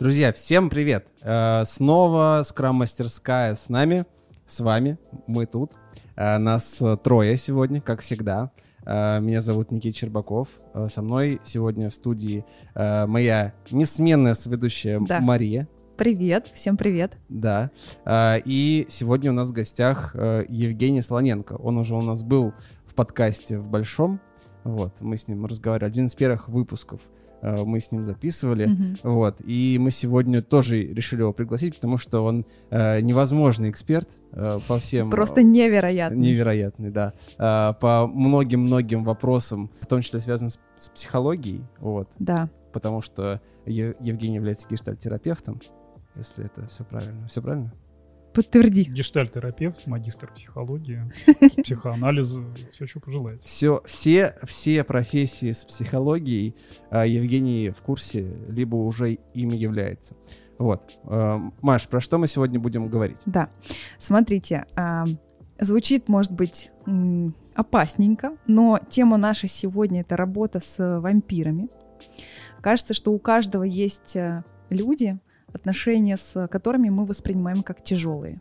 Друзья, всем привет! Э, снова Скрам-мастерская с нами, с вами, мы тут. Э, нас трое сегодня, как всегда. Э, меня зовут Никита Чербаков. Со мной сегодня в студии моя несменная соведущая да. Мария. Привет, всем привет. Да. И сегодня у нас в гостях Евгений Слоненко. Он уже у нас был в подкасте в Большом. Вот, мы с ним разговаривали. Один из первых выпусков Э, мы с ним записывали, mm-hmm. вот, и мы сегодня тоже решили его пригласить, потому что он э, невозможный эксперт э, по всем... Просто невероятный. Невероятный, да. Э, по многим-многим вопросам, в том числе связанным с, с психологией, вот. Да. Потому что Евгений является гештальтерапевтом, если это все правильно. Все правильно? Подтверди. Гештальтерапевт, магистр психологии, психоанализа, все, что пожелаете. Все, все, все профессии с психологией а, Евгений в курсе, либо уже ими является. Вот. А, Маш, про что мы сегодня будем говорить? Да. Смотрите, а, звучит, может быть, опасненько, но тема наша сегодня — это работа с вампирами. Кажется, что у каждого есть люди, отношения с которыми мы воспринимаем как тяжелые.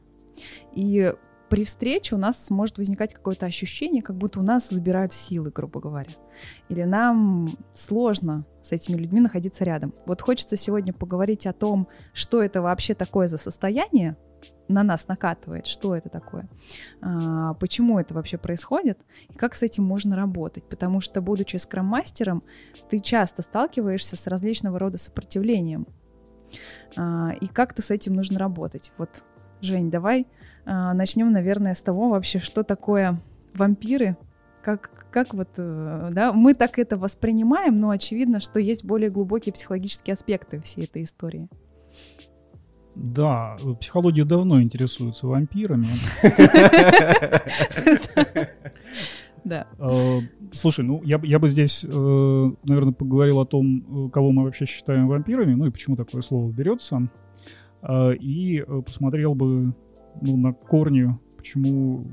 И при встрече у нас может возникать какое-то ощущение, как будто у нас забирают силы, грубо говоря. Или нам сложно с этими людьми находиться рядом. Вот хочется сегодня поговорить о том, что это вообще такое за состояние, на нас накатывает, что это такое, а, почему это вообще происходит и как с этим можно работать. Потому что, будучи скрам-мастером, ты часто сталкиваешься с различного рода сопротивлением и как-то с этим нужно работать. Вот, Жень, давай а, начнем, наверное, с того вообще, что такое вампиры, как, как вот, э, да, мы так это воспринимаем, но очевидно, что есть более глубокие психологические аспекты всей этой истории. Да, психология давно интересуется вампирами. Да. А, слушай, ну я, я бы здесь, э, наверное, поговорил о том, э, кого мы вообще считаем вампирами, ну и почему такое слово берется, а, и э, посмотрел бы ну, на корни, почему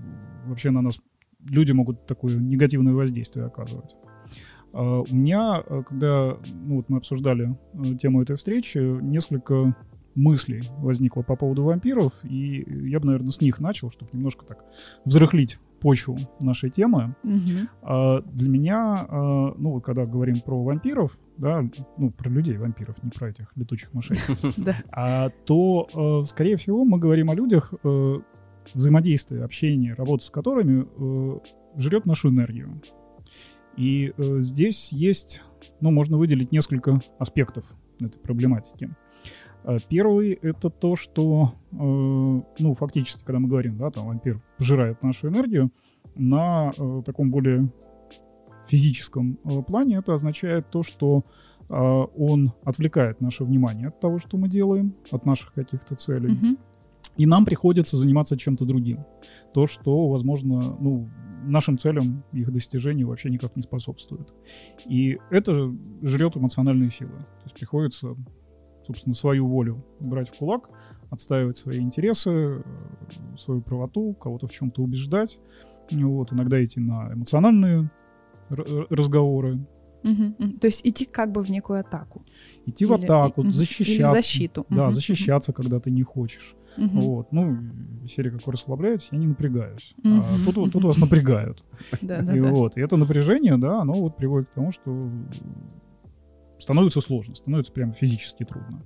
вообще на нас люди могут такое негативное воздействие оказывать. А, у меня, когда ну, вот мы обсуждали тему этой встречи, несколько мыслей возникло по поводу вампиров, и я бы, наверное, с них начал, чтобы немножко так взрыхлить почву нашей темы. Угу. А, для меня, а, ну вот когда говорим про вампиров, да, ну про людей вампиров, не про этих летучих мышей, а, то, а, скорее всего, мы говорим о людях, а, взаимодействие, общение, работа с которыми жрет нашу энергию. И здесь есть, ну, можно выделить несколько аспектов этой проблематики. А первый — это то, что, э, ну, фактически, когда мы говорим, да, там, вампир пожирает нашу энергию, на э, таком более физическом э, плане это означает то, что он отвлекает наше внимание от того, что мы делаем, от наших каких-то целей. Mm-hmm. И нам приходится заниматься чем-то другим. То, что, возможно, ну, нашим целям, их достижению вообще никак не способствует. И это жрет эмоциональные силы. То есть приходится собственно, свою волю брать в кулак, отстаивать свои интересы, э, свою правоту, кого-то в чем-то убеждать. Вот, иногда идти на эмоциональные разговоры. Угу, То есть идти как бы в некую атаку. Идти или, в атаку, и, защищаться. Или в защиту. Да, угу, защищаться, угу. когда ты не хочешь. Угу. Вот. Ну, серия как вы расслабляетесь, я не напрягаюсь. Угу. А тут, тут вас напрягают. Да, да, и, да. Вот. и это напряжение, да, оно вот приводит к тому, что становится сложно, становится прямо физически трудно.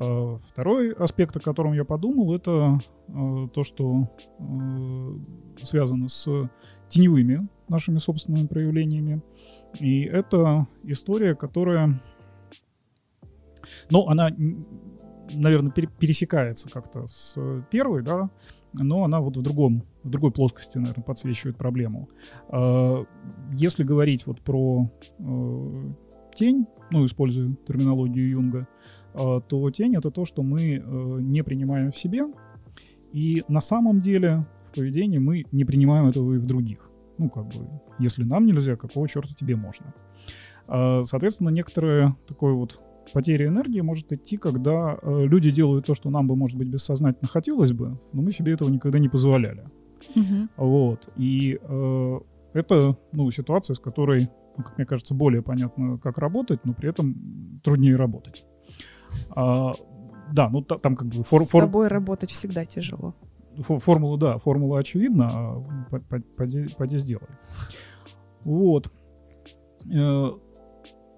А, второй аспект, о котором я подумал, это а, то, что а, связано с теневыми нашими собственными проявлениями. И это история, которая, ну, она, наверное, пересекается как-то с первой, да, но она вот в другом, в другой плоскости, наверное, подсвечивает проблему. Если говорить вот про тень, ну, используя терминологию Юнга, а, то тень — это то, что мы э, не принимаем в себе, и на самом деле в поведении мы не принимаем этого и в других. Ну, как бы, если нам нельзя, какого черта тебе можно? А, соответственно, некоторая такой вот потеря энергии может идти, когда э, люди делают то, что нам бы, может быть, бессознательно хотелось бы, но мы себе этого никогда не позволяли. Угу. Вот. И э, это, ну, ситуация, с которой ну, как мне кажется, более понятно, как работать, но при этом труднее работать. А, да, ну там как бы... Фор, С фор... собой работать всегда тяжело. Формула, да, формула очевидна, а поди, поди сделай. Вот. Э,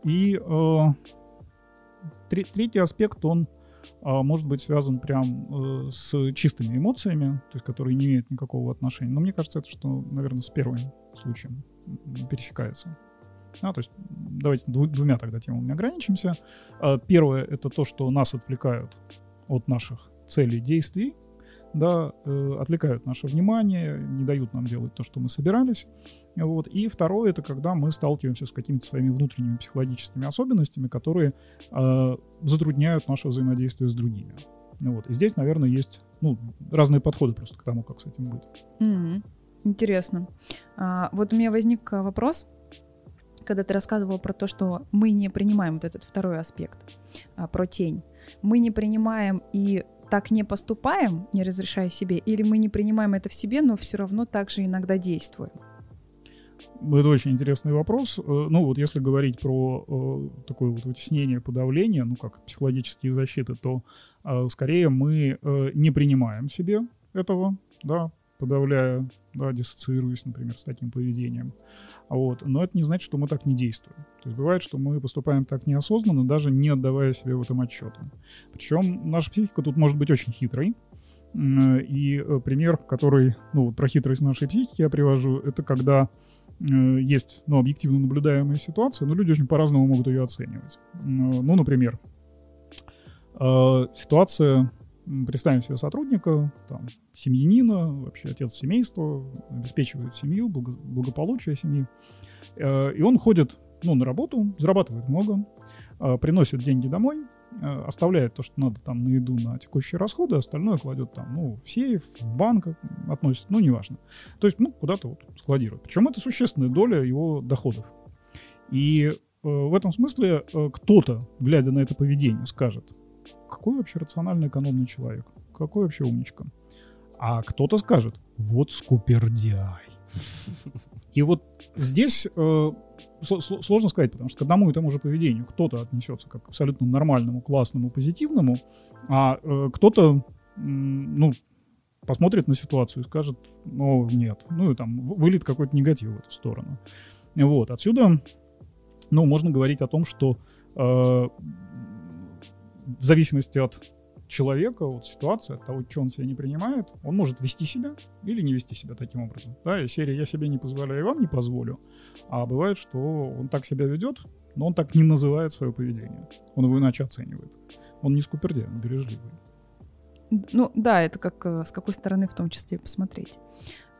и э, третий аспект, он а, может быть связан прям э, с чистыми эмоциями, то есть которые не имеют никакого отношения. Но мне кажется, это что, наверное, с первым случаем пересекается. А, то есть давайте двумя тогда темами ограничимся. А, первое — это то, что нас отвлекают от наших целей, действий, да, э, отвлекают наше внимание, не дают нам делать то, что мы собирались. Вот. И второе, это когда мы сталкиваемся с какими-то своими внутренними психологическими особенностями, которые э, затрудняют наше взаимодействие с другими. Вот. И здесь, наверное, есть ну, разные подходы просто к тому, как с этим быть. Mm-hmm. Интересно. А, вот у меня возник вопрос, когда ты рассказывал про то, что мы не принимаем вот этот второй аспект, а, про тень. Мы не принимаем и так не поступаем, не разрешая себе, или мы не принимаем это в себе, но все равно также иногда действуем? Это очень интересный вопрос. Э, ну, вот если говорить про э, такое вот вытеснение, подавление, ну, как психологические защиты, то э, скорее мы э, не принимаем себе этого, да, подавляя, да, диссоциируясь, например, с таким поведением. Вот. Но это не значит, что мы так не действуем. То есть бывает, что мы поступаем так неосознанно, даже не отдавая себе в этом отчета. Причем наша психика тут может быть очень хитрой. И э, пример, который, ну, про хитрость нашей психики я привожу, это когда э, есть, ну, объективно наблюдаемая ситуация, но люди очень по-разному могут ее оценивать. Ну, например, э, ситуация представим себе сотрудника, там, семьянина, вообще отец семейства, обеспечивает семью, благо, благополучие семьи. Э, и он ходит ну, на работу, зарабатывает много, э, приносит деньги домой, э, оставляет то, что надо там на еду, на текущие расходы, остальное кладет там, ну, в сейф, в банк относит, ну, неважно. То есть, ну, куда-то вот складирует. Причем это существенная доля его доходов. И в этом смысле кто-то, глядя на это поведение, скажет, какой вообще рациональный, экономный человек? Какой вообще умничка? А кто-то скажет, вот скупердяй. И вот здесь э, сложно сказать, потому что к одному и тому же поведению кто-то отнесется как к абсолютно нормальному, классному, позитивному, а э, кто-то, ну, посмотрит на ситуацию и скажет, ну, нет, ну, и там вылет какой-то негатив в эту сторону. Вот, отсюда, ну, можно говорить о том, что э, в зависимости от человека, от ситуации, от того, что он себя не принимает, он может вести себя или не вести себя таким образом. Да, и серия «я себе не позволяю, и вам не позволю». А бывает, что он так себя ведет, но он так не называет свое поведение. Он его иначе оценивает. Он не скупердяй, он бережливый. Ну да, это как э, с какой стороны в том числе посмотреть.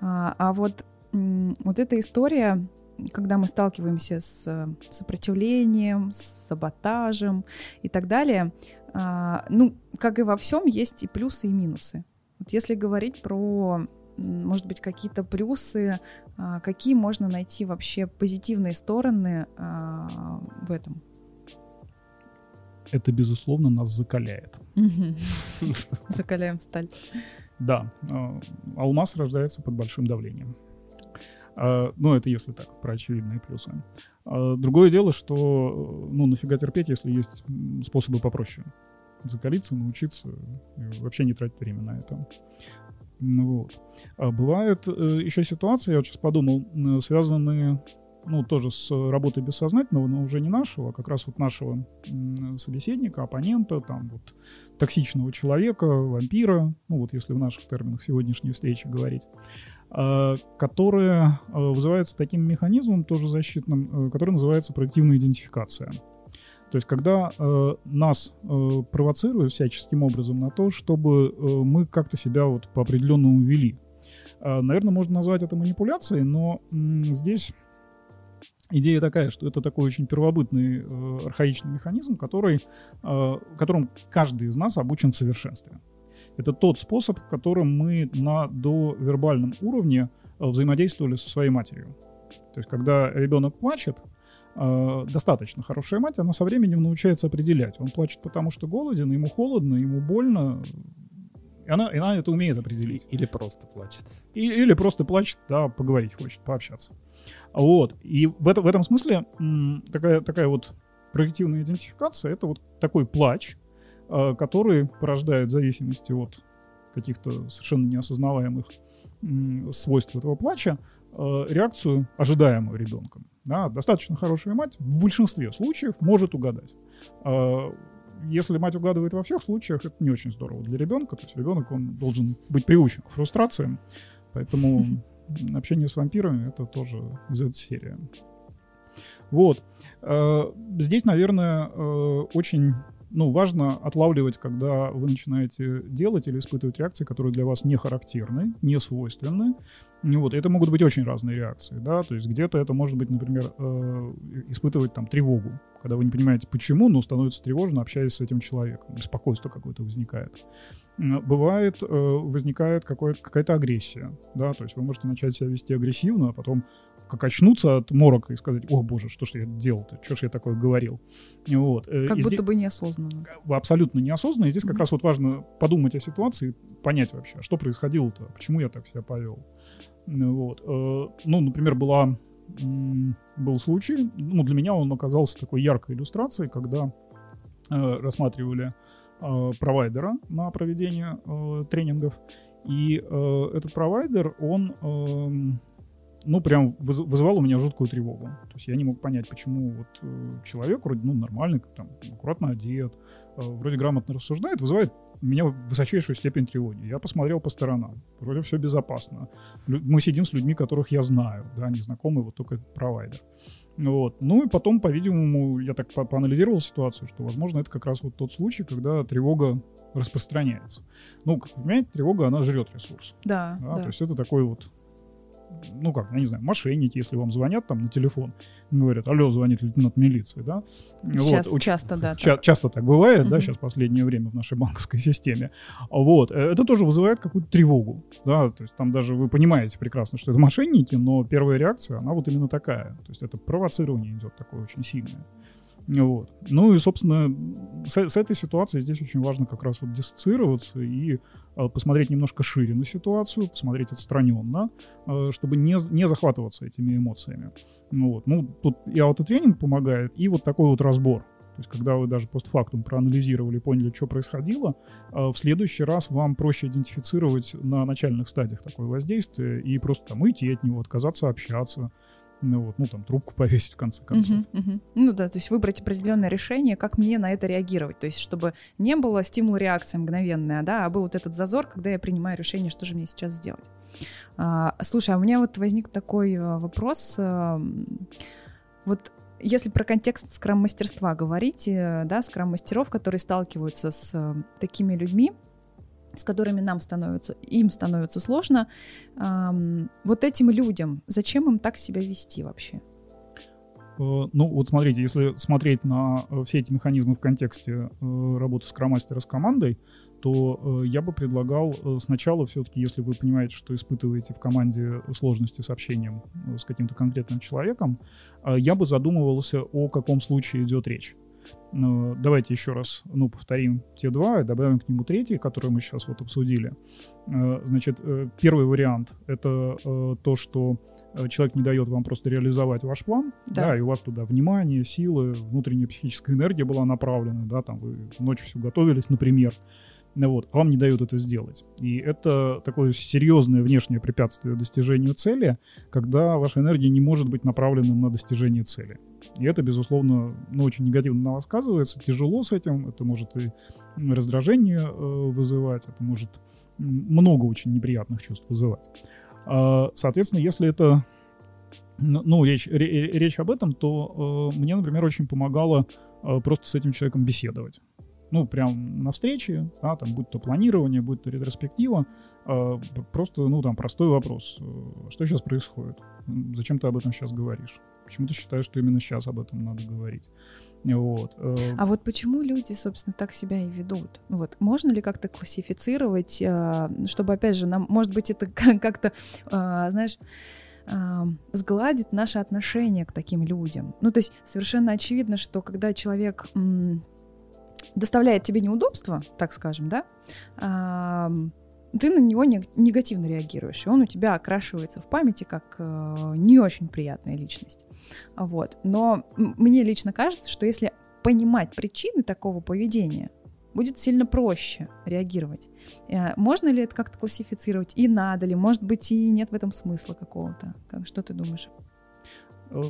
А, а вот, вот эта история когда мы сталкиваемся с э, сопротивлением, с саботажем и так далее, а, ну, как и во всем, есть и плюсы, и минусы. Вот если говорить про, может быть, какие-то плюсы, а, какие можно найти вообще позитивные стороны а, в этом? Это, безусловно, нас закаляет. Закаляем сталь. Да, алмаз рождается под большим давлением. Ну, это если так, про очевидные плюсы. А, другое дело, что, ну, нафига терпеть, если есть способы попроще. Закалиться, научиться, вообще не тратить время на это. Ну вот. А бывают э, еще ситуации, я вот сейчас подумал, э, связанные ну, тоже с работой бессознательного, но уже не нашего, а как раз вот нашего собеседника, оппонента, там вот токсичного человека, вампира, ну вот если в наших терминах сегодняшней встречи говорить. Э, которая э, вызывается таким механизмом, тоже защитным, э, который называется проективная идентификация. То есть, когда э, нас э, провоцируют всяческим образом на то, чтобы э, мы как-то себя вот по определенному вели. Э, наверное, можно назвать это манипуляцией, но э, здесь идея такая, что это такой очень первобытный э, архаичный механизм, который, э, которым каждый из нас обучен в совершенстве. Это тот способ, которым мы на довербальном уровне э, взаимодействовали со своей матерью. То есть, когда ребенок плачет, э, достаточно хорошая мать, она со временем научается определять. Он плачет потому, что голоден, ему холодно, ему больно. И она, и она это умеет определить. Или просто плачет. И, или просто плачет, да, поговорить хочет, пообщаться. Вот. И в, это, в этом смысле такая, такая вот проективная идентификация — это вот такой плач, который порождает в зависимости от каких-то совершенно неосознаваемых свойств этого плача э, реакцию, ожидаемую ребенком. Да, достаточно хорошая мать в большинстве случаев может угадать. Э, если мать угадывает во всех случаях, это не очень здорово для ребенка. То есть ребенок, он должен быть приучен к фрустрациям. Поэтому общение с вампирами это тоже из этой серии. Вот. Здесь, наверное, очень ну, важно отлавливать, когда вы начинаете делать или испытывать реакции, которые для вас не характерны, не свойственны. Вот, это могут быть очень разные реакции, да, то есть где-то это может быть, например, э, испытывать там тревогу, когда вы не понимаете почему, но становится тревожно, общаясь с этим человеком, беспокойство какое-то возникает. Бывает, э, возникает какая-то агрессия, да, то есть вы можете начать себя вести агрессивно, а потом как очнуться от морока и сказать, о боже, что ж я делал-то, что ж я такое говорил. Вот. Э, как и будто здесь... бы неосознанно. Абсолютно неосознанно. И здесь mm-hmm. как раз вот важно подумать о ситуации, понять вообще, а что происходило-то, почему я так себя повел. Вот. Э, ну, например, была, был случай, ну, для меня он оказался такой яркой иллюстрацией, когда э, рассматривали провайдера на проведение тренингов, и этот провайдер, он эм, ну, прям вызывал у меня жуткую тревогу. То есть я не мог понять, почему вот э, человек вроде, ну, нормальный, там, аккуратно одет, э, вроде грамотно рассуждает, вызывает у меня высочайшую степень тревоги. Я посмотрел по сторонам. Вроде все безопасно. Мы сидим с людьми, которых я знаю, да, незнакомый вот только провайдер. Вот. Ну и потом, по-видимому, я так по поанализировал ситуацию, что, возможно, это как раз вот тот случай, когда тревога распространяется. Ну, как понимаете, тревога, она жрет ресурс. Да, да, да. То есть это такой вот ну как, я не знаю, мошенники, если вам звонят там на телефон, говорят, алло, звонит лейтенант милиции, да? Сейчас вот, часто, да. Ча- так. Часто так бывает, uh-huh. да, сейчас последнее время в нашей банковской системе. Вот, э, это тоже вызывает какую-то тревогу, да, то есть там даже вы понимаете прекрасно, что это мошенники, но первая реакция, она вот именно такая, то есть это провоцирование идет такое очень сильное. Вот. Ну и, собственно, с, с этой ситуацией здесь очень важно как раз вот диссоциироваться и посмотреть немножко шире на ситуацию, посмотреть отстраненно, э, чтобы не, не захватываться этими эмоциями. Вот. Ну, тут и аутотренинг помогает, и вот такой вот разбор. То есть, когда вы даже постфактум проанализировали, поняли, что происходило, э, в следующий раз вам проще идентифицировать на начальных стадиях такое воздействие и просто там уйти от него, отказаться общаться, ну вот, ну там трубку повесить в конце концов. Uh-huh, uh-huh. Ну да, то есть выбрать определенное решение, как мне на это реагировать. То есть чтобы не было стимул-реакция мгновенная, да, а был вот этот зазор, когда я принимаю решение, что же мне сейчас сделать. А, слушай, а у меня вот возник такой э, вопрос. А, вот если про контекст скрам-мастерства говорить, э, да, скрам-мастеров, которые сталкиваются с такими людьми, с которыми нам становится, им становится сложно, эм, вот этим людям, зачем им так себя вести вообще? Э, ну, вот смотрите, если смотреть на э, все эти механизмы в контексте э, работы скромастера с командой, то я бы предлагал сначала все-таки, если вы понимаете, что испытываете в команде сложности с общением с каким-то конкретным человеком, я бы задумывался, о каком случае идет речь. Ну, давайте еще раз ну, повторим те два и добавим к нему третий, который мы сейчас вот обсудили. Э, значит, э, первый вариант — это э, то, что человек не дает вам просто реализовать ваш план, да. да, и у вас туда внимание, силы, внутренняя психическая энергия была направлена, да, там вы ночью все готовились, например, вот, а вам не дают это сделать. И это такое серьезное внешнее препятствие достижению цели, когда ваша энергия не может быть направлена на достижение цели. И это, безусловно, ну, очень негативно на вас сказывается, тяжело с этим, это может и раздражение э, вызывать, это может много очень неприятных чувств вызывать. А, соответственно, если это ну, речь, речь об этом, то э, мне, например, очень помогало э, просто с этим человеком беседовать ну, прям на встрече, да, там, будь то планирование, будь то ретроспектива, э, просто, ну, там, простой вопрос. Э, что сейчас происходит? Зачем ты об этом сейчас говоришь? Почему ты считаешь, что именно сейчас об этом надо говорить? Вот. Э. А вот почему люди, собственно, так себя и ведут? Вот. Можно ли как-то классифицировать, э, чтобы, опять же, нам, может быть, это как-то, знаешь, сгладит наше отношение к таким людям. Ну, то есть совершенно очевидно, что когда человек доставляет тебе неудобства, так скажем, да, ты на него негативно реагируешь, и он у тебя окрашивается в памяти как э, не очень приятная личность. Вот. Но мне лично кажется, что если понимать причины такого поведения, будет сильно проще реагировать. Э, можно ли это как-то классифицировать? И надо ли? Может быть, и нет в этом смысла какого-то? Что ты думаешь? Э,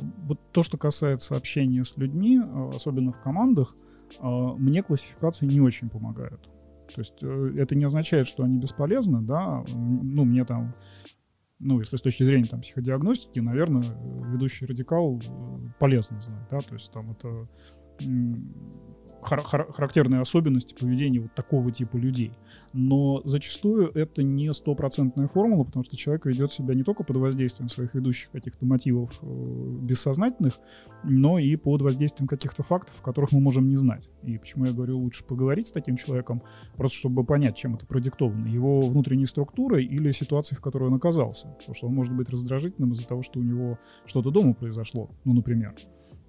то, что касается общения с людьми, особенно в командах, мне классификации не очень помогают. То есть это не означает, что они бесполезны, да, ну, мне там, ну, если с точки зрения там психодиагностики, наверное, ведущий радикал полезно знать, да, то есть там это хар- характерные особенности поведения вот такого типа людей. Но зачастую это не стопроцентная формула, потому что человек ведет себя не только под воздействием своих ведущих каких-то мотивов э, бессознательных, но и под воздействием каких-то фактов, которых мы можем не знать. И почему я говорю, лучше поговорить с таким человеком, просто чтобы понять, чем это продиктовано. Его внутренней структурой или ситуацией, в которой он оказался. Потому что он может быть раздражительным из-за того, что у него что-то дома произошло, ну, например.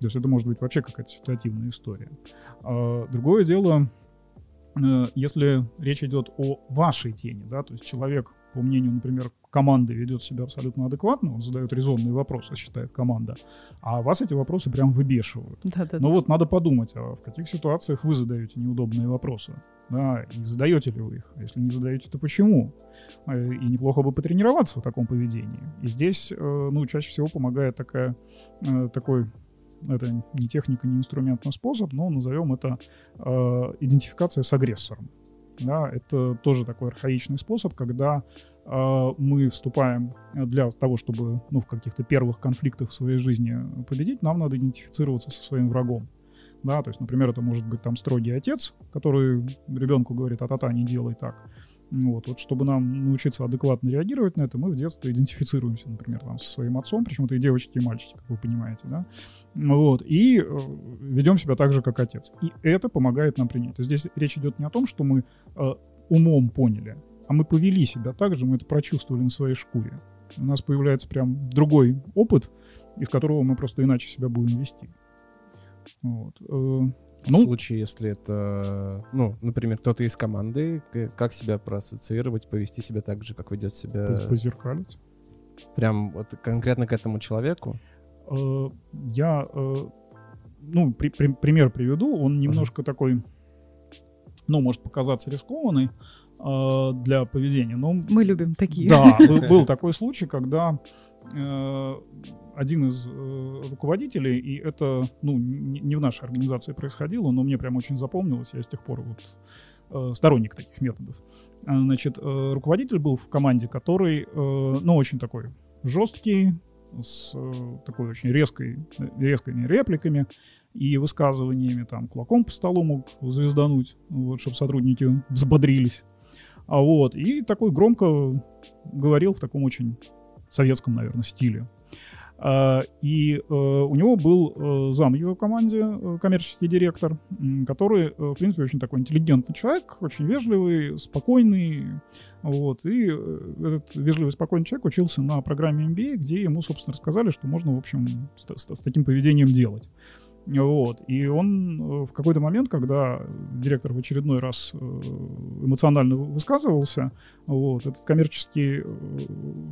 То есть это может быть вообще какая-то ситуативная история. А, другое дело, э, если речь идет о вашей тени, да, то есть человек, по мнению, например, команды ведет себя абсолютно адекватно, он задает резонные вопросы, считает команда, а вас эти вопросы прям выбешивают. Да, да, Но вот надо подумать, а в каких ситуациях вы задаете неудобные вопросы, да, и задаете ли вы их, а если не задаете, то почему? Э, и неплохо бы потренироваться в таком поведении. И здесь, э, ну, чаще всего помогает такая, такой это не техника, не инструмент, но способ, но назовем это э, идентификация с агрессором. Да, это тоже такой архаичный способ, когда э, мы вступаем для того, чтобы ну, в каких-то первых конфликтах в своей жизни победить, нам надо идентифицироваться со своим врагом. Да, то есть, например, это может быть там строгий отец, который ребенку говорит, а-та-та, не делай так. Вот, вот чтобы нам научиться адекватно реагировать на это, мы в детстве идентифицируемся, например, там, со своим отцом, причем это и девочки, и мальчики, как вы понимаете, да, вот, и э, ведем себя так же, как отец. И это помогает нам принять. То есть здесь речь идет не о том, что мы э, умом поняли, а мы повели себя так же, мы это прочувствовали на своей шкуре. У нас появляется прям другой опыт, из которого мы просто иначе себя будем вести. Вот. Э, ну, в случае, если это, ну, например, кто-то из команды, как себя проассоциировать, повести себя так же, как ведет себя... Позеркалить. Прям вот конкретно к этому человеку? Э, я, э, ну, при, при, пример приведу, он немножко uh-huh. такой, ну, может показаться рискованный э, для поведения, но... Мы любим такие. Да, был такой случай, когда один из э, руководителей, и это, ну, не, не в нашей организации происходило, но мне прям очень запомнилось, я с тех пор вот э, сторонник таких методов. А, значит, э, руководитель был в команде, который, э, ну, очень такой жесткий, с э, такой очень резкой, резкими репликами и высказываниями, там, кулаком по столу мог звездануть, вот, чтобы сотрудники взбодрились. А вот, и такой громко говорил в таком очень советском, наверное, стиле. А, и э, у него был э, зам его команде, э, коммерческий директор, который, в принципе, очень такой интеллигентный человек, очень вежливый, спокойный. Вот. И этот вежливый, спокойный человек учился на программе MBA, где ему, собственно, рассказали, что можно, в общем, с, с, с таким поведением делать. Вот. И он э, в какой-то момент, когда директор в очередной раз э, эмоционально высказывался, вот, этот коммерческий э,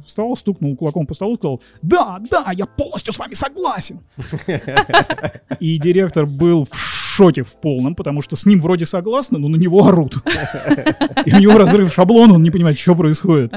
встал, стукнул кулаком по столу и сказал, да, да, я полностью с вами согласен. И директор был в шоке в полном, потому что с ним вроде согласны, но на него орут. И у него разрыв шаблона, он не понимает, что происходит.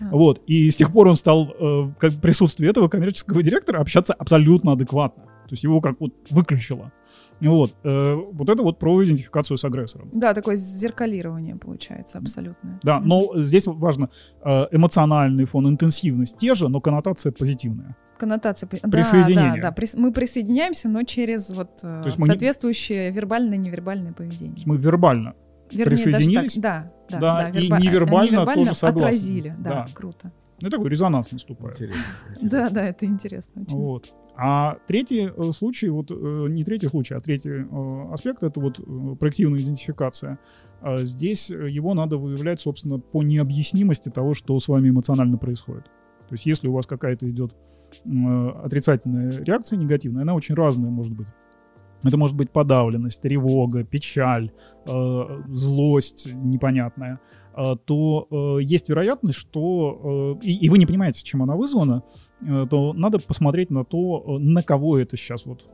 Вот. И с тех пор он стал, как в присутствии этого коммерческого директора, общаться абсолютно адекватно. То есть его как вот выключило. Вот. Э, вот это вот про идентификацию с агрессором. Да, такое зеркалирование получается абсолютно. Да, но здесь важно э, эмоциональный фон, интенсивность те же, но коннотация позитивная. Коннотация присоединения. Да, да, да. Мы присоединяемся, но через вот э, соответствующее не... вербальное и невербальное поведение. Мы вербально Вернее, присоединились. Так, да, да, да, да, и верба... невербально, невербально тоже согласны. отразили, да, да. круто. Ну, такой резонанс наступает. Интересно, интересно. Да, да, это интересно. Очень. Вот. А третий э, случай, вот э, не третий случай, а третий э, аспект это вот проективная идентификация. А здесь его надо выявлять, собственно, по необъяснимости того, что с вами эмоционально происходит. То есть, если у вас какая-то идет отрицательная реакция негативная, она очень разная может быть. Это может быть подавленность, тревога, печаль, э, злость непонятная. Э, то э, есть вероятность, что... Э, и, и вы не понимаете, чем она вызвана, то надо посмотреть на то, на кого это сейчас вот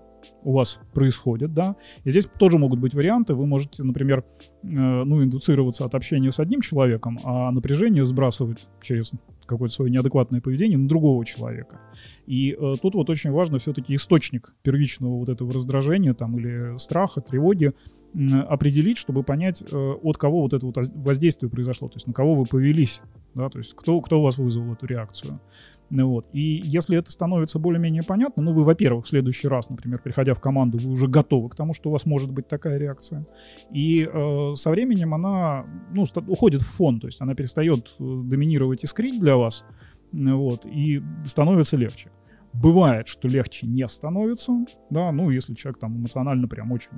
у вас происходит, да. И здесь тоже могут быть варианты. Вы можете, например, э, ну, индуцироваться от общения с одним человеком, а напряжение сбрасывать через какое-то свое неадекватное поведение на другого человека. И э, тут вот очень важно все-таки источник первичного вот этого раздражения там или страха, тревоги определить, чтобы понять, э, от кого вот это вот воздействие произошло, то есть на кого вы повелись, да, то есть кто, кто у вас вызвал эту реакцию. Ну вот. И если это становится более-менее понятно, ну вы, во-первых, в следующий раз, например, приходя в команду, вы уже готовы к тому, что у вас может быть такая реакция. И э, со временем она ну, уходит в фон, то есть она перестает э, доминировать и скрить для вас, вот, и становится легче. Бывает, что легче не становится, да, ну, если человек там эмоционально прям очень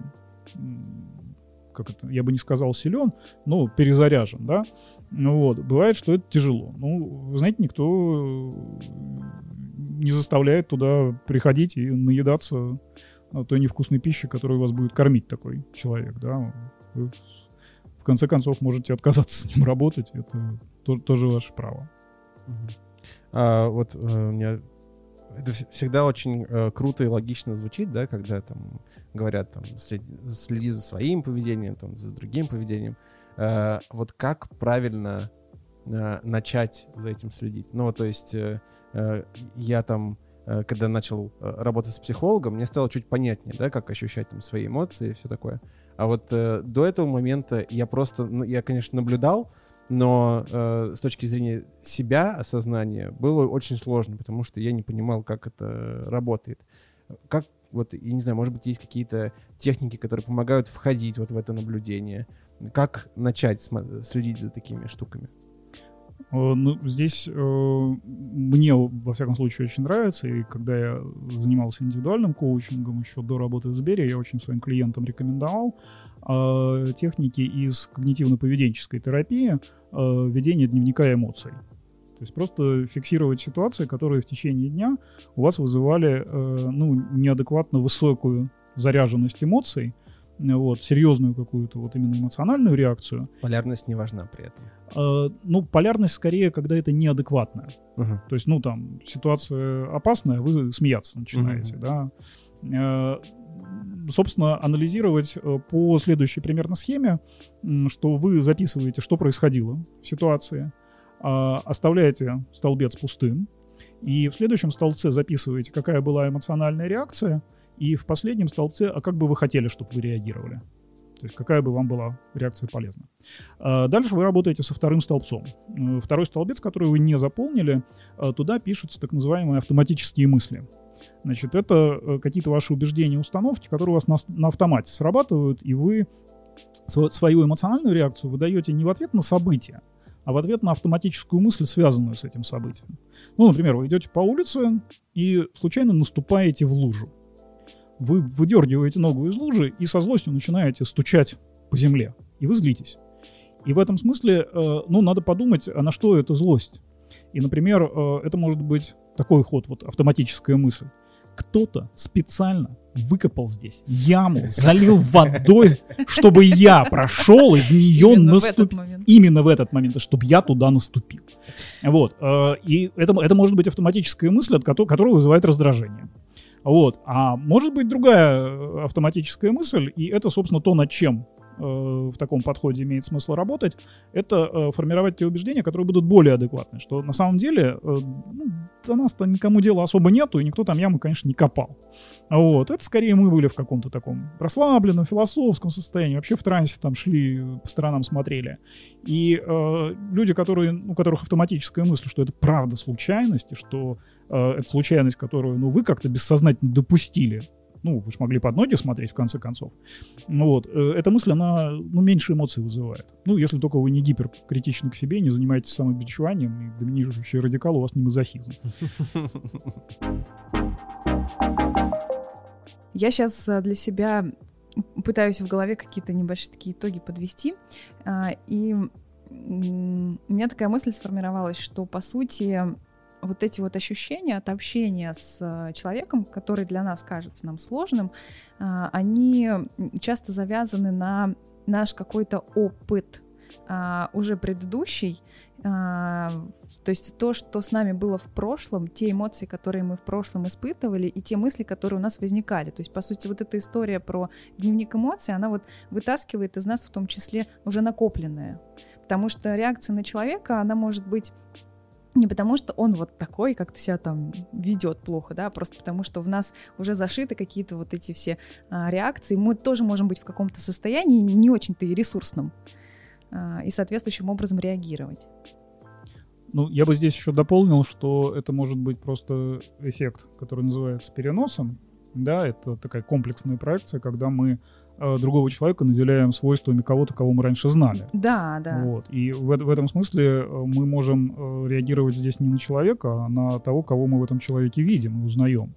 как это, я бы не сказал силен, но перезаряжен, да. Ну вот, бывает, что это тяжело. Ну, вы знаете, никто не заставляет туда приходить и наедаться той невкусной пищи, которую вас будет кормить такой человек, да. Вы, в конце концов, можете отказаться с ним работать, это то, тоже ваше право. А, вот э, у меня это всегда очень э, круто и логично звучит, да, когда там говорят, там, следи, следи за своим поведением, там, за другим поведением. Э, вот как правильно э, начать за этим следить? Ну, то есть э, э, я там, э, когда начал э, работать с психологом, мне стало чуть понятнее, да, как ощущать там свои эмоции и все такое. А вот э, до этого момента я просто, ну, я, конечно, наблюдал, но э, с точки зрения себя, осознания, было очень сложно, потому что я не понимал, как это работает. Как, вот, я не знаю, может быть, есть какие-то техники, которые помогают входить вот в это наблюдение. Как начать следить за такими штуками? Э, ну, здесь э, мне, во всяком случае, очень нравится, и когда я занимался индивидуальным коучингом еще до работы в Сбере, я очень своим клиентам рекомендовал техники из когнитивно-поведенческой терапии э, ведения дневника эмоций. То есть просто фиксировать ситуации, которые в течение дня у вас вызывали э, ну, неадекватно высокую заряженность эмоций, вот, серьезную какую-то вот именно эмоциональную реакцию. Полярность не важна при этом. Э, ну, полярность скорее, когда это неадекватно. Uh-huh. То есть, ну, там, ситуация опасная, вы смеяться начинаете, uh-huh. да. Э, собственно, анализировать э, по следующей примерно схеме, что вы записываете, что происходило в ситуации, э, оставляете столбец пустым, и в следующем столбце записываете, какая была эмоциональная реакция, и в последнем столбце, а как бы вы хотели, чтобы вы реагировали. То есть какая бы вам была реакция полезна. А дальше вы работаете со вторым столбцом. Э, второй столбец, который вы не заполнили, туда пишутся так называемые автоматические мысли. Значит, это э, какие-то ваши убеждения, установки, которые у вас на, на автомате срабатывают, и вы свою эмоциональную реакцию выдаете не в ответ на событие, а в ответ на автоматическую мысль, связанную с этим событием. Ну, например, вы идете по улице и случайно наступаете в лужу. Вы выдергиваете ногу из лужи и со злостью начинаете стучать по земле. И вы злитесь. И в этом смысле, э, ну, надо подумать, а на что это злость. И, например, э, это может быть такой ход, вот автоматическая мысль. Кто-то специально выкопал здесь яму, залил водой, чтобы я прошел и в нее наступил. Именно в этот момент, чтобы я туда наступил. Вот. Э, и это, это может быть автоматическая мысль, от которой, которая вызывает раздражение. Вот. А может быть другая э, автоматическая мысль, и это, собственно, то, над чем в таком подходе имеет смысл работать, это э, формировать те убеждения, которые будут более адекватны. Что на самом деле э, ну, до нас-то никому дела особо нету, и никто там яму, конечно, не копал. Вот. Это скорее мы были в каком-то таком расслабленном, философском состоянии, вообще в трансе там шли, по сторонам смотрели. И э, люди, которые, у которых автоматическая мысль, что это правда случайность, и что э, это случайность, которую ну, вы как-то бессознательно допустили, ну, вы же могли под ноги смотреть, в конце концов. Ну, вот. Э, эта мысль, она ну, меньше эмоций вызывает. Ну, если только вы не гиперкритичны к себе, не занимаетесь самобичеванием, и доминирующий радикал у вас не мазохизм. Я сейчас э, для себя пытаюсь в голове какие-то небольшие такие итоги подвести. А, и у меня такая мысль сформировалась, что, по сути, вот эти вот ощущения от общения с э, человеком, который для нас кажется нам сложным, а, они часто завязаны на наш какой-то опыт, а, уже предыдущий, а, то есть то, что с нами было в прошлом, те эмоции, которые мы в прошлом испытывали, и те мысли, которые у нас возникали. То есть, по сути, вот эта история про дневник эмоций, она вот вытаскивает из нас в том числе уже накопленное. Потому что реакция на человека, она может быть не потому, что он вот такой, как-то себя там ведет плохо, да, а просто потому, что в нас уже зашиты какие-то вот эти все а, реакции. Мы тоже можем быть в каком-то состоянии не очень-то и ресурсном а, и соответствующим образом реагировать. Ну, я бы здесь еще дополнил, что это может быть просто эффект, который называется переносом. Да, это такая комплексная проекция, когда мы другого человека наделяем свойствами кого-то, кого мы раньше знали. Да, да. Вот. И в, в этом смысле э, мы можем э, реагировать здесь не на человека, а на того, кого мы в этом человеке видим и узнаем.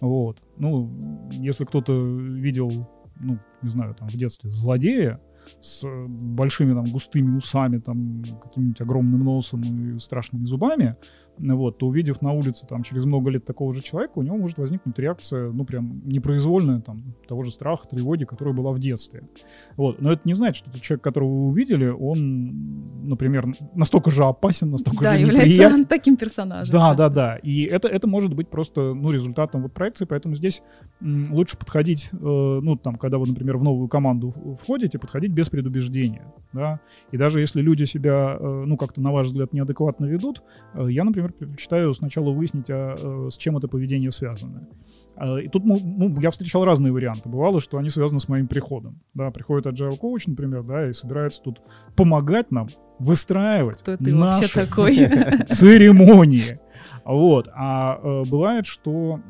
Вот. Ну, если кто-то видел, ну, не знаю, там в детстве злодея, с большими там густыми усами, там каким-нибудь огромным носом и страшными зубами, вот, то увидев на улице там через много лет такого же человека, у него может возникнуть реакция, ну прям непроизвольная там того же страха, тревоги, которая была в детстве. Вот, но это не значит, что тот человек, которого вы увидели, он, например, настолько же опасен, настолько да, же является неприятен. таким персонажем. Да, да, да. И это, это может быть просто, ну, результатом вот проекции, поэтому здесь м, лучше подходить, э, ну, там, когда вы, например, в новую команду входите, подходить без предубеждения, да. И даже если люди себя, э, ну, как-то, на ваш взгляд, неадекватно ведут, э, я, например, предпочитаю сначала выяснить, а, э, с чем это поведение связано. А, и тут ну, ну, я встречал разные варианты. Бывало, что они связаны с моим приходом. Да, приходит agile coach, например, да, и собирается тут помогать нам выстраивать Кто ты наши такой? церемонии. Вот. А э, бывает, что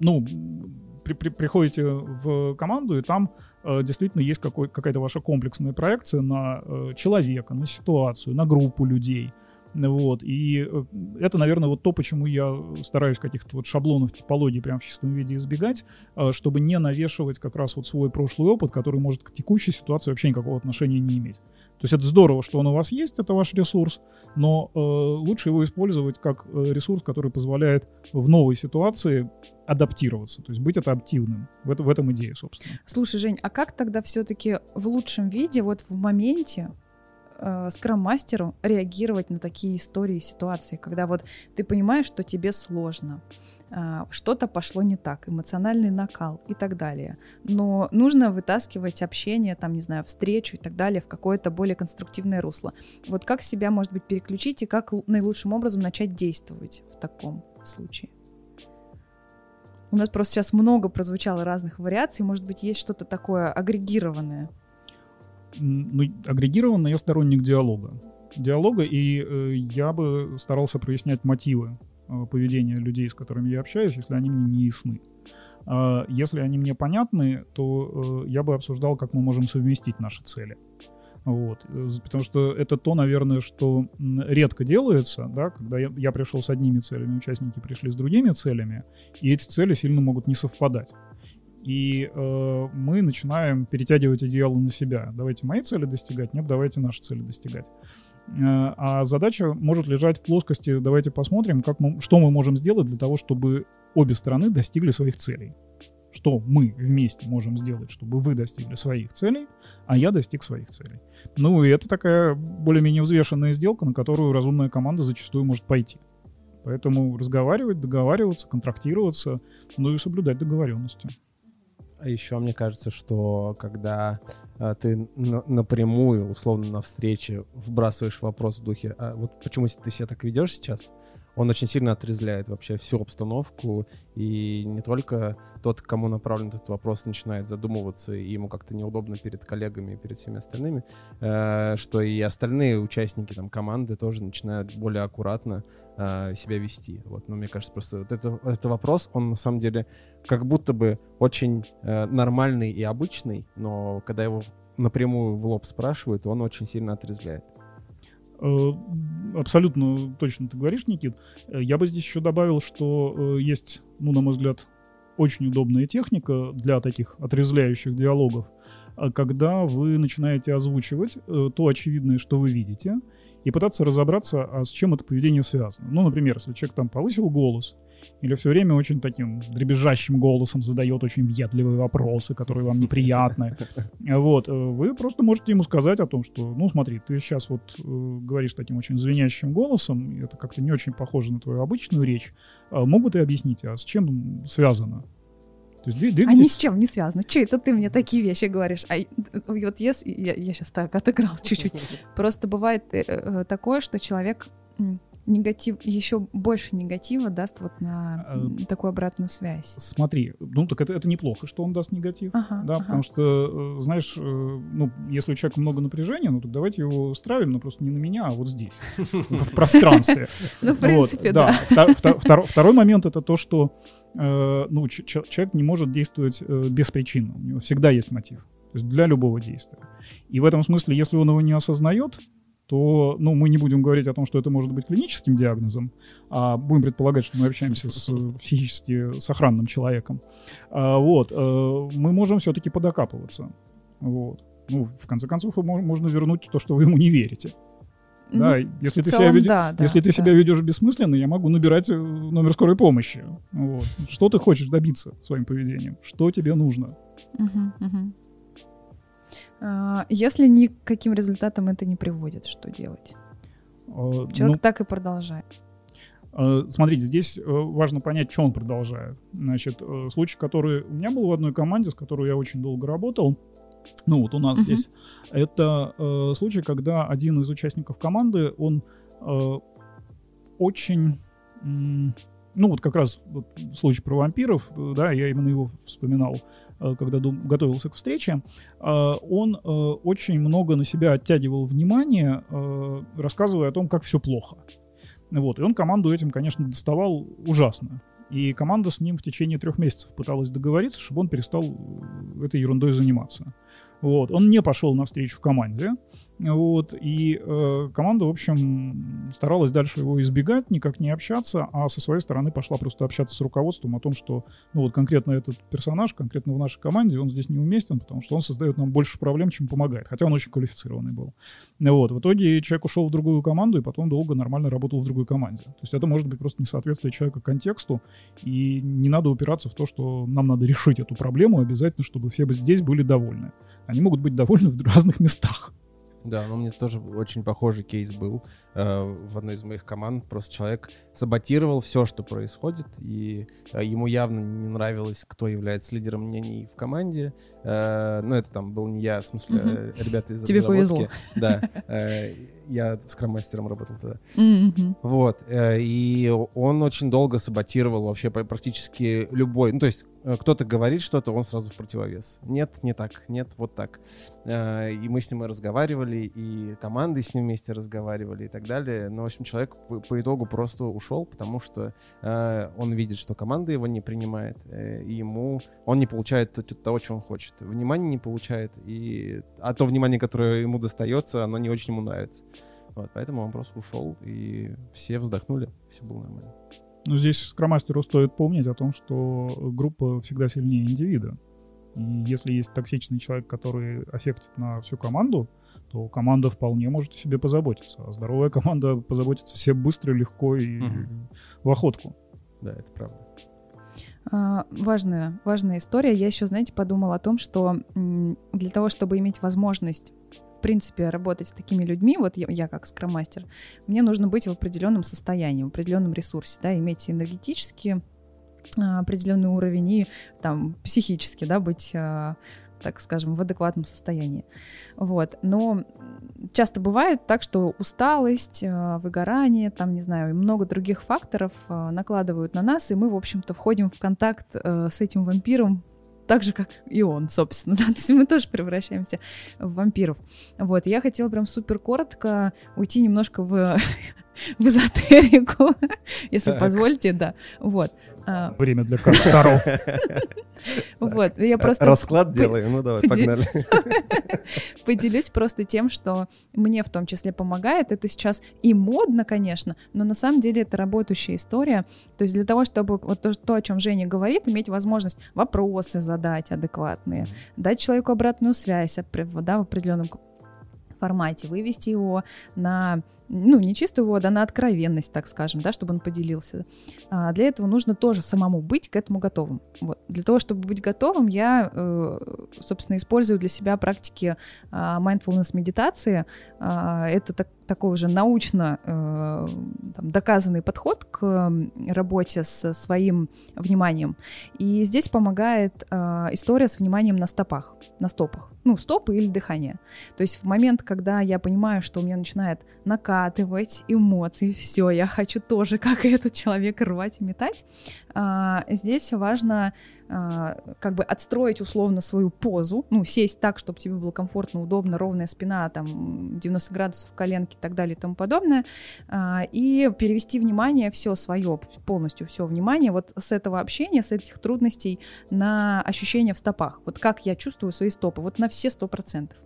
ну, при, при, приходите в команду, и там э, действительно есть какой, какая-то ваша комплексная проекция на э, человека, на ситуацию, на группу людей. Вот. И э, это, наверное, вот то, почему я стараюсь каких-то вот шаблонов типологии прям в чистом виде избегать, э, чтобы не навешивать как раз вот свой прошлый опыт, который может к текущей ситуации вообще никакого отношения не иметь. То есть это здорово, что он у вас есть, это ваш ресурс, но э, лучше его использовать как э, ресурс, который позволяет в новой ситуации адаптироваться, то есть быть адаптивным. В, это, в этом идея, собственно. Слушай, Жень, а как тогда все-таки в лучшем виде, вот в моменте, э, скрам-мастеру реагировать на такие истории и ситуации, когда вот ты понимаешь, что тебе сложно, э, что-то пошло не так, эмоциональный накал и так далее. Но нужно вытаскивать общение, там, не знаю, встречу и так далее в какое-то более конструктивное русло. Вот как себя, может быть, переключить и как наилучшим образом начать действовать в таком случае? У нас просто сейчас много прозвучало разных вариаций, может быть, есть что-то такое агрегированное ну, агрегированно я сторонник диалога. Диалога, и э, я бы старался прояснять мотивы э, поведения людей, с которыми я общаюсь, если они мне не ясны. Э, если они мне понятны, то э, я бы обсуждал, как мы можем совместить наши цели. Вот. Потому что это то, наверное, что редко делается, да, когда я, я пришел с одними целями, участники пришли с другими целями, и эти цели сильно могут не совпадать и э, мы начинаем перетягивать идеалы на себя. Давайте мои цели достигать, нет, давайте наши цели достигать. Э, а задача может лежать в плоскости, давайте посмотрим, как мы, что мы можем сделать для того, чтобы обе стороны достигли своих целей. Что мы вместе можем сделать, чтобы вы достигли своих целей, а я достиг своих целей. Ну и это такая более-менее взвешенная сделка, на которую разумная команда зачастую может пойти. Поэтому разговаривать, договариваться, контрактироваться, ну и соблюдать договоренности. А еще мне кажется, что когда а, ты на, напрямую, условно, на встрече вбрасываешь вопрос в духе, а вот почему ты себя так ведешь сейчас, он очень сильно отрезляет вообще всю обстановку, и не только тот, кому направлен этот вопрос, начинает задумываться, и ему как-то неудобно перед коллегами и перед всеми остальными, э, что и остальные участники там команды тоже начинают более аккуратно э, себя вести. Вот, но мне кажется, просто вот это, это вопрос, он на самом деле как будто бы очень э, нормальный и обычный, но когда его напрямую в лоб спрашивают, он очень сильно отрезляет. Э, абсолютно точно ты говоришь, Никит. Э, я бы здесь еще добавил, что э, есть, ну, на мой взгляд, очень удобная техника для таких отрезвляющих диалогов, когда вы начинаете озвучивать то очевидное, что вы видите, и пытаться разобраться, а с чем это поведение связано. Ну, например, если человек там повысил голос, или все время очень таким дребезжащим голосом задает очень въедливые вопросы, которые вам неприятны. Вот, э, вы просто можете ему сказать о том, что, ну, смотри, ты сейчас вот э, говоришь таким очень звенящим голосом, и это как-то не очень похоже на твою обычную речь. А мог бы ты объяснить, а с чем связано? То есть двигайтесь... А ни с чем не связано. Че это ты мне такие вещи говоришь? А вот если... Я, я сейчас так отыграл чуть-чуть. Просто бывает э, э, такое, что человек негатив, еще больше негатива даст вот на а, такую обратную связь. Смотри, ну так это, это неплохо, что он даст негатив, ага, да, ага. потому что, э, знаешь, э, ну, если у человека много напряжения, ну так давайте его стравим, но просто не на меня, а вот здесь, в пространстве. Ну, в принципе, да. Второй момент — это то, что э, ну, человек не может действовать без причины, у него всегда есть мотив. То есть для любого действия. И в этом смысле, если он его не осознает, то ну, мы не будем говорить о том, что это может быть клиническим диагнозом, а будем предполагать, что мы общаемся с психически сохранным человеком. А, вот, э, мы можем все-таки подокапываться. Вот. Ну, в конце концов, можно вернуть то, что вы ему не верите. Ну, да, если ты, целом, себя, ведешь, да, если ты да. себя ведешь бессмысленно, я могу набирать э, номер скорой помощи. Вот. Что ты хочешь добиться своим поведением? Что тебе нужно? Угу, угу. А, если ни к каким результатам это не приводит, что делать? А, Человек ну, так и продолжает. А, смотрите, здесь э, важно понять, что он продолжает. Значит, э, случай, который у меня был в одной команде, с которой я очень долго работал, ну вот у нас uh-huh. здесь, это э, случай, когда один из участников команды, он э, очень, ну вот как раз вот, случай про вампиров, да, я именно его вспоминал, Э, когда готовился к встрече, э, он э, очень много на себя оттягивал внимание, рассказывая о том, как все плохо. Вот. И он команду этим, конечно, доставал ужасно. И команда с ним в течение трех месяцев пыталась договориться, чтобы он перестал этой ерундой заниматься. Вот. Он не пошел навстречу команде. Вот, и э, команда, в общем, старалась дальше его избегать, никак не общаться, а со своей стороны пошла просто общаться с руководством о том, что, ну вот конкретно этот персонаж, конкретно в нашей команде, он здесь неуместен, потому что он создает нам больше проблем, чем помогает, хотя он очень квалифицированный был. Вот, в итоге человек ушел в другую команду и потом долго нормально работал в другой команде. То есть это может быть просто несоответствие человека контексту, и не надо упираться в то, что нам надо решить эту проблему обязательно, чтобы все здесь были довольны. Они могут быть довольны в разных местах. Да, но мне тоже очень похожий кейс был э, в одной из моих команд. Просто человек саботировал все, что происходит, и э, ему явно не нравилось, кто является лидером мнений в команде. Э, ну, это там был не я, в смысле, mm-hmm. ребята из Тебе разработки. повезло. Да. Э, я скрам-мастером работал тогда. Mm-hmm. Вот. Э, и он очень долго саботировал вообще практически любой... Ну, то есть кто-то говорит что-то, он сразу в противовес. Нет, не так, нет, вот так. Э, и мы с ним и разговаривали, и команды с ним вместе разговаривали и так далее. Но, в общем, человек по итогу просто ушел, потому что э, он видит, что команда его не принимает, и ему он не получает того, чего он хочет. Внимание не получает, и... а то внимание, которое ему достается, оно не очень ему нравится. Вот, поэтому он просто ушел, и все вздохнули, все было нормально. Но здесь скромастеру стоит помнить о том, что группа всегда сильнее индивида. И если есть токсичный человек, который аффектит на всю команду, то команда вполне может о себе позаботиться. А здоровая команда позаботится себе быстро, легко и угу. в охотку. Да, это правда. А, важная, важная история. Я еще, знаете, подумала о том, что для того, чтобы иметь возможность принципе, работать с такими людьми, вот я, я как скромастер, мне нужно быть в определенном состоянии, в определенном ресурсе, да, иметь энергетически а, определенный уровень и там психически, да, быть а, так скажем, в адекватном состоянии. Вот. Но часто бывает так, что усталость, а, выгорание, там, не знаю, много других факторов накладывают на нас, и мы, в общем-то, входим в контакт с этим вампиром так же, как и он, собственно, да, то есть мы тоже превращаемся в вампиров. Вот, я хотела прям супер коротко уйти немножко в, в эзотерику, если так. позволите, да, вот. А. Время для Карл. Вот, я просто... Расклад делаем, ну давай, погнали. Поделюсь просто тем, что мне в том числе помогает. Это сейчас и модно, конечно, но на самом деле это работающая история. То есть для того, чтобы вот то, то о чем Женя говорит, иметь возможность вопросы задать адекватные, дать человеку обратную связь да, в определенном формате, вывести его на ну, не чистую воду, а на откровенность, так скажем, да, чтобы он поделился. А для этого нужно тоже самому быть к этому готовым. Вот. Для того, чтобы быть готовым, я, э, собственно, использую для себя практики а, mindfulness медитации. А, это так, такой уже научно э, там, доказанный подход к работе с своим вниманием. И здесь помогает э, история с вниманием на стопах, на стопах. Ну, стопы или дыхание. То есть в момент, когда я понимаю, что у меня начинает накатывать эмоции, все, я хочу тоже, как этот человек, рвать и метать, а, здесь важно как бы отстроить условно свою позу, ну, сесть так, чтобы тебе было комфортно, удобно, ровная спина, там, 90 градусов коленки и так далее и тому подобное, а, и перевести внимание все свое, полностью все внимание вот с этого общения, с этих трудностей на ощущения в стопах. Вот как я чувствую свои стопы, вот на все сто процентов.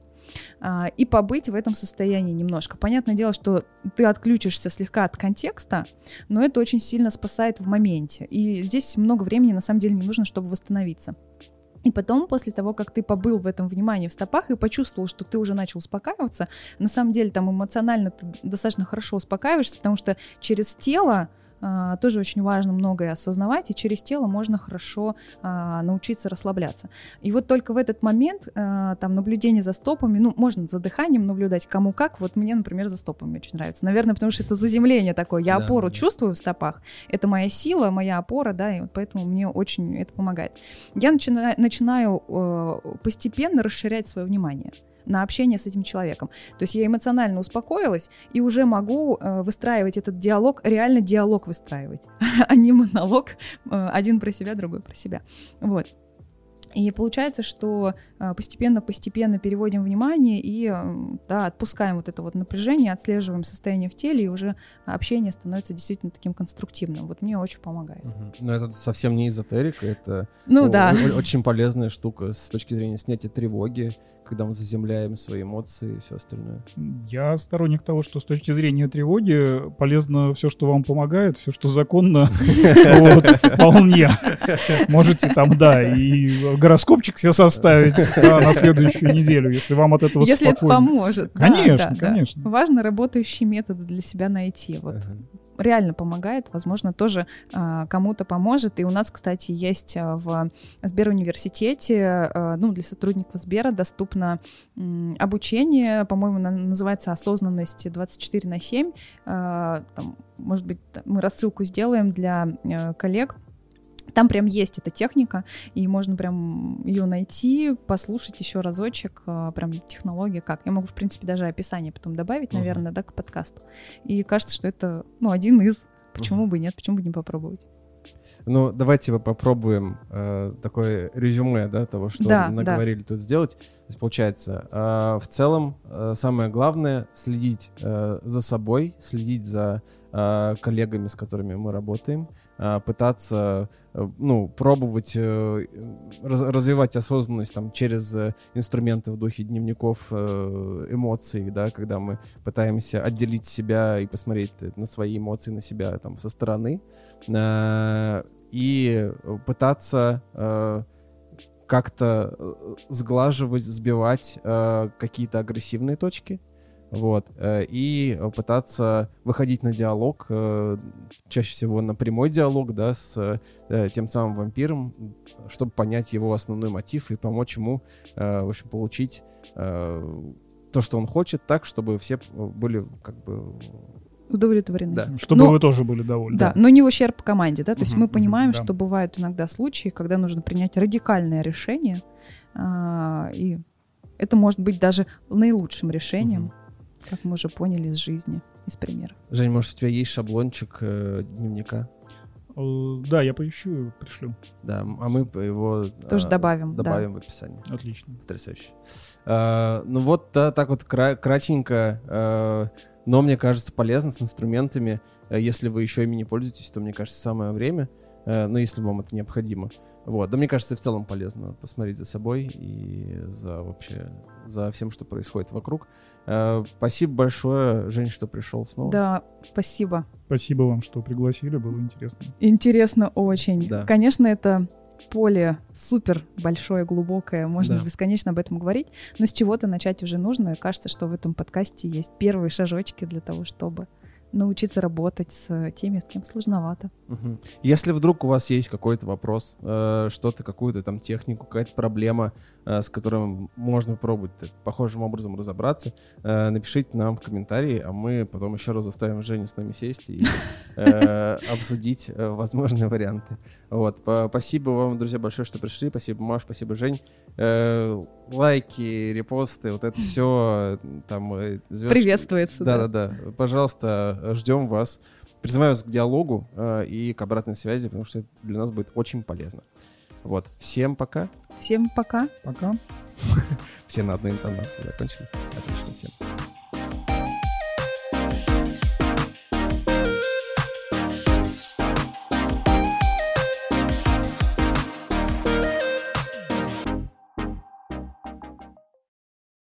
А, и побыть в этом состоянии немножко. Понятное дело, что ты отключишься слегка от контекста, но это очень сильно спасает в моменте. И здесь много времени на самом деле не нужно, чтобы восстановиться. И потом, после того, как ты побыл в этом внимании в стопах и почувствовал, что ты уже начал успокаиваться, на самом деле там эмоционально ты достаточно хорошо успокаиваешься, потому что через тело тоже очень важно многое осознавать, и через тело можно хорошо а, научиться расслабляться. И вот только в этот момент а, там наблюдение за стопами, ну, можно за дыханием наблюдать, кому как, вот мне, например, за стопами очень нравится. Наверное, потому что это заземление такое, я да, опору да. чувствую в стопах, это моя сила, моя опора, да, и вот поэтому мне очень это помогает. Я начинаю, начинаю э, постепенно расширять свое внимание на общение с этим человеком. То есть я эмоционально успокоилась и уже могу э, выстраивать этот диалог, реально диалог выстраивать, а не монолог э, один про себя, другой про себя. Вот. И получается, что постепенно-постепенно переводим внимание и да, отпускаем вот это вот напряжение, отслеживаем состояние в теле, и уже общение становится действительно таким конструктивным. Вот мне очень помогает. Угу. Но это совсем не эзотерика, это ну, да. очень полезная штука с точки зрения снятия тревоги, когда мы заземляем свои эмоции и все остальное. Я сторонник того, что с точки зрения тревоги полезно все, что вам помогает, все, что законно, вполне. Можете там, да, и гороскопчик себе составить на следующую неделю, если вам от этого Если это поможет. Конечно, конечно. Важно работающие методы для себя найти. Вот реально помогает, возможно, тоже э, кому-то поможет. И у нас, кстати, есть а, в Сберуниверситете, э, ну, для сотрудников Сбера доступно э, обучение, по-моему, называется «Осознанность 24 на 7». Э, там, может быть, мы рассылку сделаем для э, коллег, там прям есть эта техника, и можно прям ее найти, послушать еще разочек, а, прям технология как. Я могу, в принципе, даже описание потом добавить, наверное, uh-huh. да, к подкасту. И кажется, что это, ну, один из. Почему uh-huh. бы нет, почему бы не попробовать? Ну, давайте попробуем э, такое резюме, да, того, что да, наговорили да. тут сделать. То есть, получается, э, в целом э, самое главное следить э, за собой, следить за э, коллегами, с которыми мы работаем, пытаться, э, ну, пробовать э, раз, развивать осознанность там через э, инструменты в духе дневников э, эмоций, да, когда мы пытаемся отделить себя и посмотреть на свои эмоции, на себя там со стороны. Э, и пытаться э, как-то э, сглаживать, сбивать э, какие-то агрессивные точки, вот, э, и пытаться выходить на диалог, э, чаще всего на прямой диалог, да, с э, тем самым вампиром, чтобы понять его основной мотив и помочь ему, э, в общем, получить э, то, что он хочет, так, чтобы все были как бы удовлетворены. Да. Чтобы но, вы тоже были довольны. Да, но не в ущерб команде, да, то есть мы понимаем, да. что бывают иногда случаи, когда нужно принять радикальное решение, а, и это может быть даже наилучшим решением, угу. Как мы уже поняли из жизни, из примеров. Жень, может, у тебя есть шаблончик э, дневника? Э, да, я поищу и пришлю. Да, а мы его тоже э, добавим. Добавим да. в описании. Отлично. Потрясающе. Э, ну вот да, так вот кра- кратенько э, но мне кажется полезно с инструментами. Если вы еще ими не пользуетесь, то мне кажется самое время. Э, ну, если вам это необходимо. Вот. Да мне кажется, в целом полезно посмотреть за собой и за вообще за всем, что происходит вокруг. Э, спасибо большое, Жень, что пришел снова. Да, спасибо. Спасибо вам, что пригласили, было интересно. Интересно очень. Да. Конечно, это поле супер большое, глубокое, можно да. бесконечно об этом говорить, но с чего-то начать уже нужно. И кажется, что в этом подкасте есть первые шажочки для того, чтобы научиться работать с теми, с кем сложновато. Угу. Если вдруг у вас есть какой-то вопрос, э, что-то, какую-то там технику, какая-то проблема, э, с которой можно пробовать похожим образом разобраться, э, напишите нам в комментарии, а мы потом еще раз заставим Женю с нами сесть и э, обсудить э, возможные варианты. Вот. Спасибо вам, друзья, большое, что пришли. Спасибо, Маш, спасибо, Жень. Э, лайки, репосты, вот это все там... Э, звездочки. Приветствуется. Да-да-да. Пожалуйста, ждем вас. Призываю вас к диалогу э, и к обратной связи, потому что это для нас будет очень полезно. Вот. Всем пока. Всем пока. Пока. Все на одной интонации закончили. Отлично всем.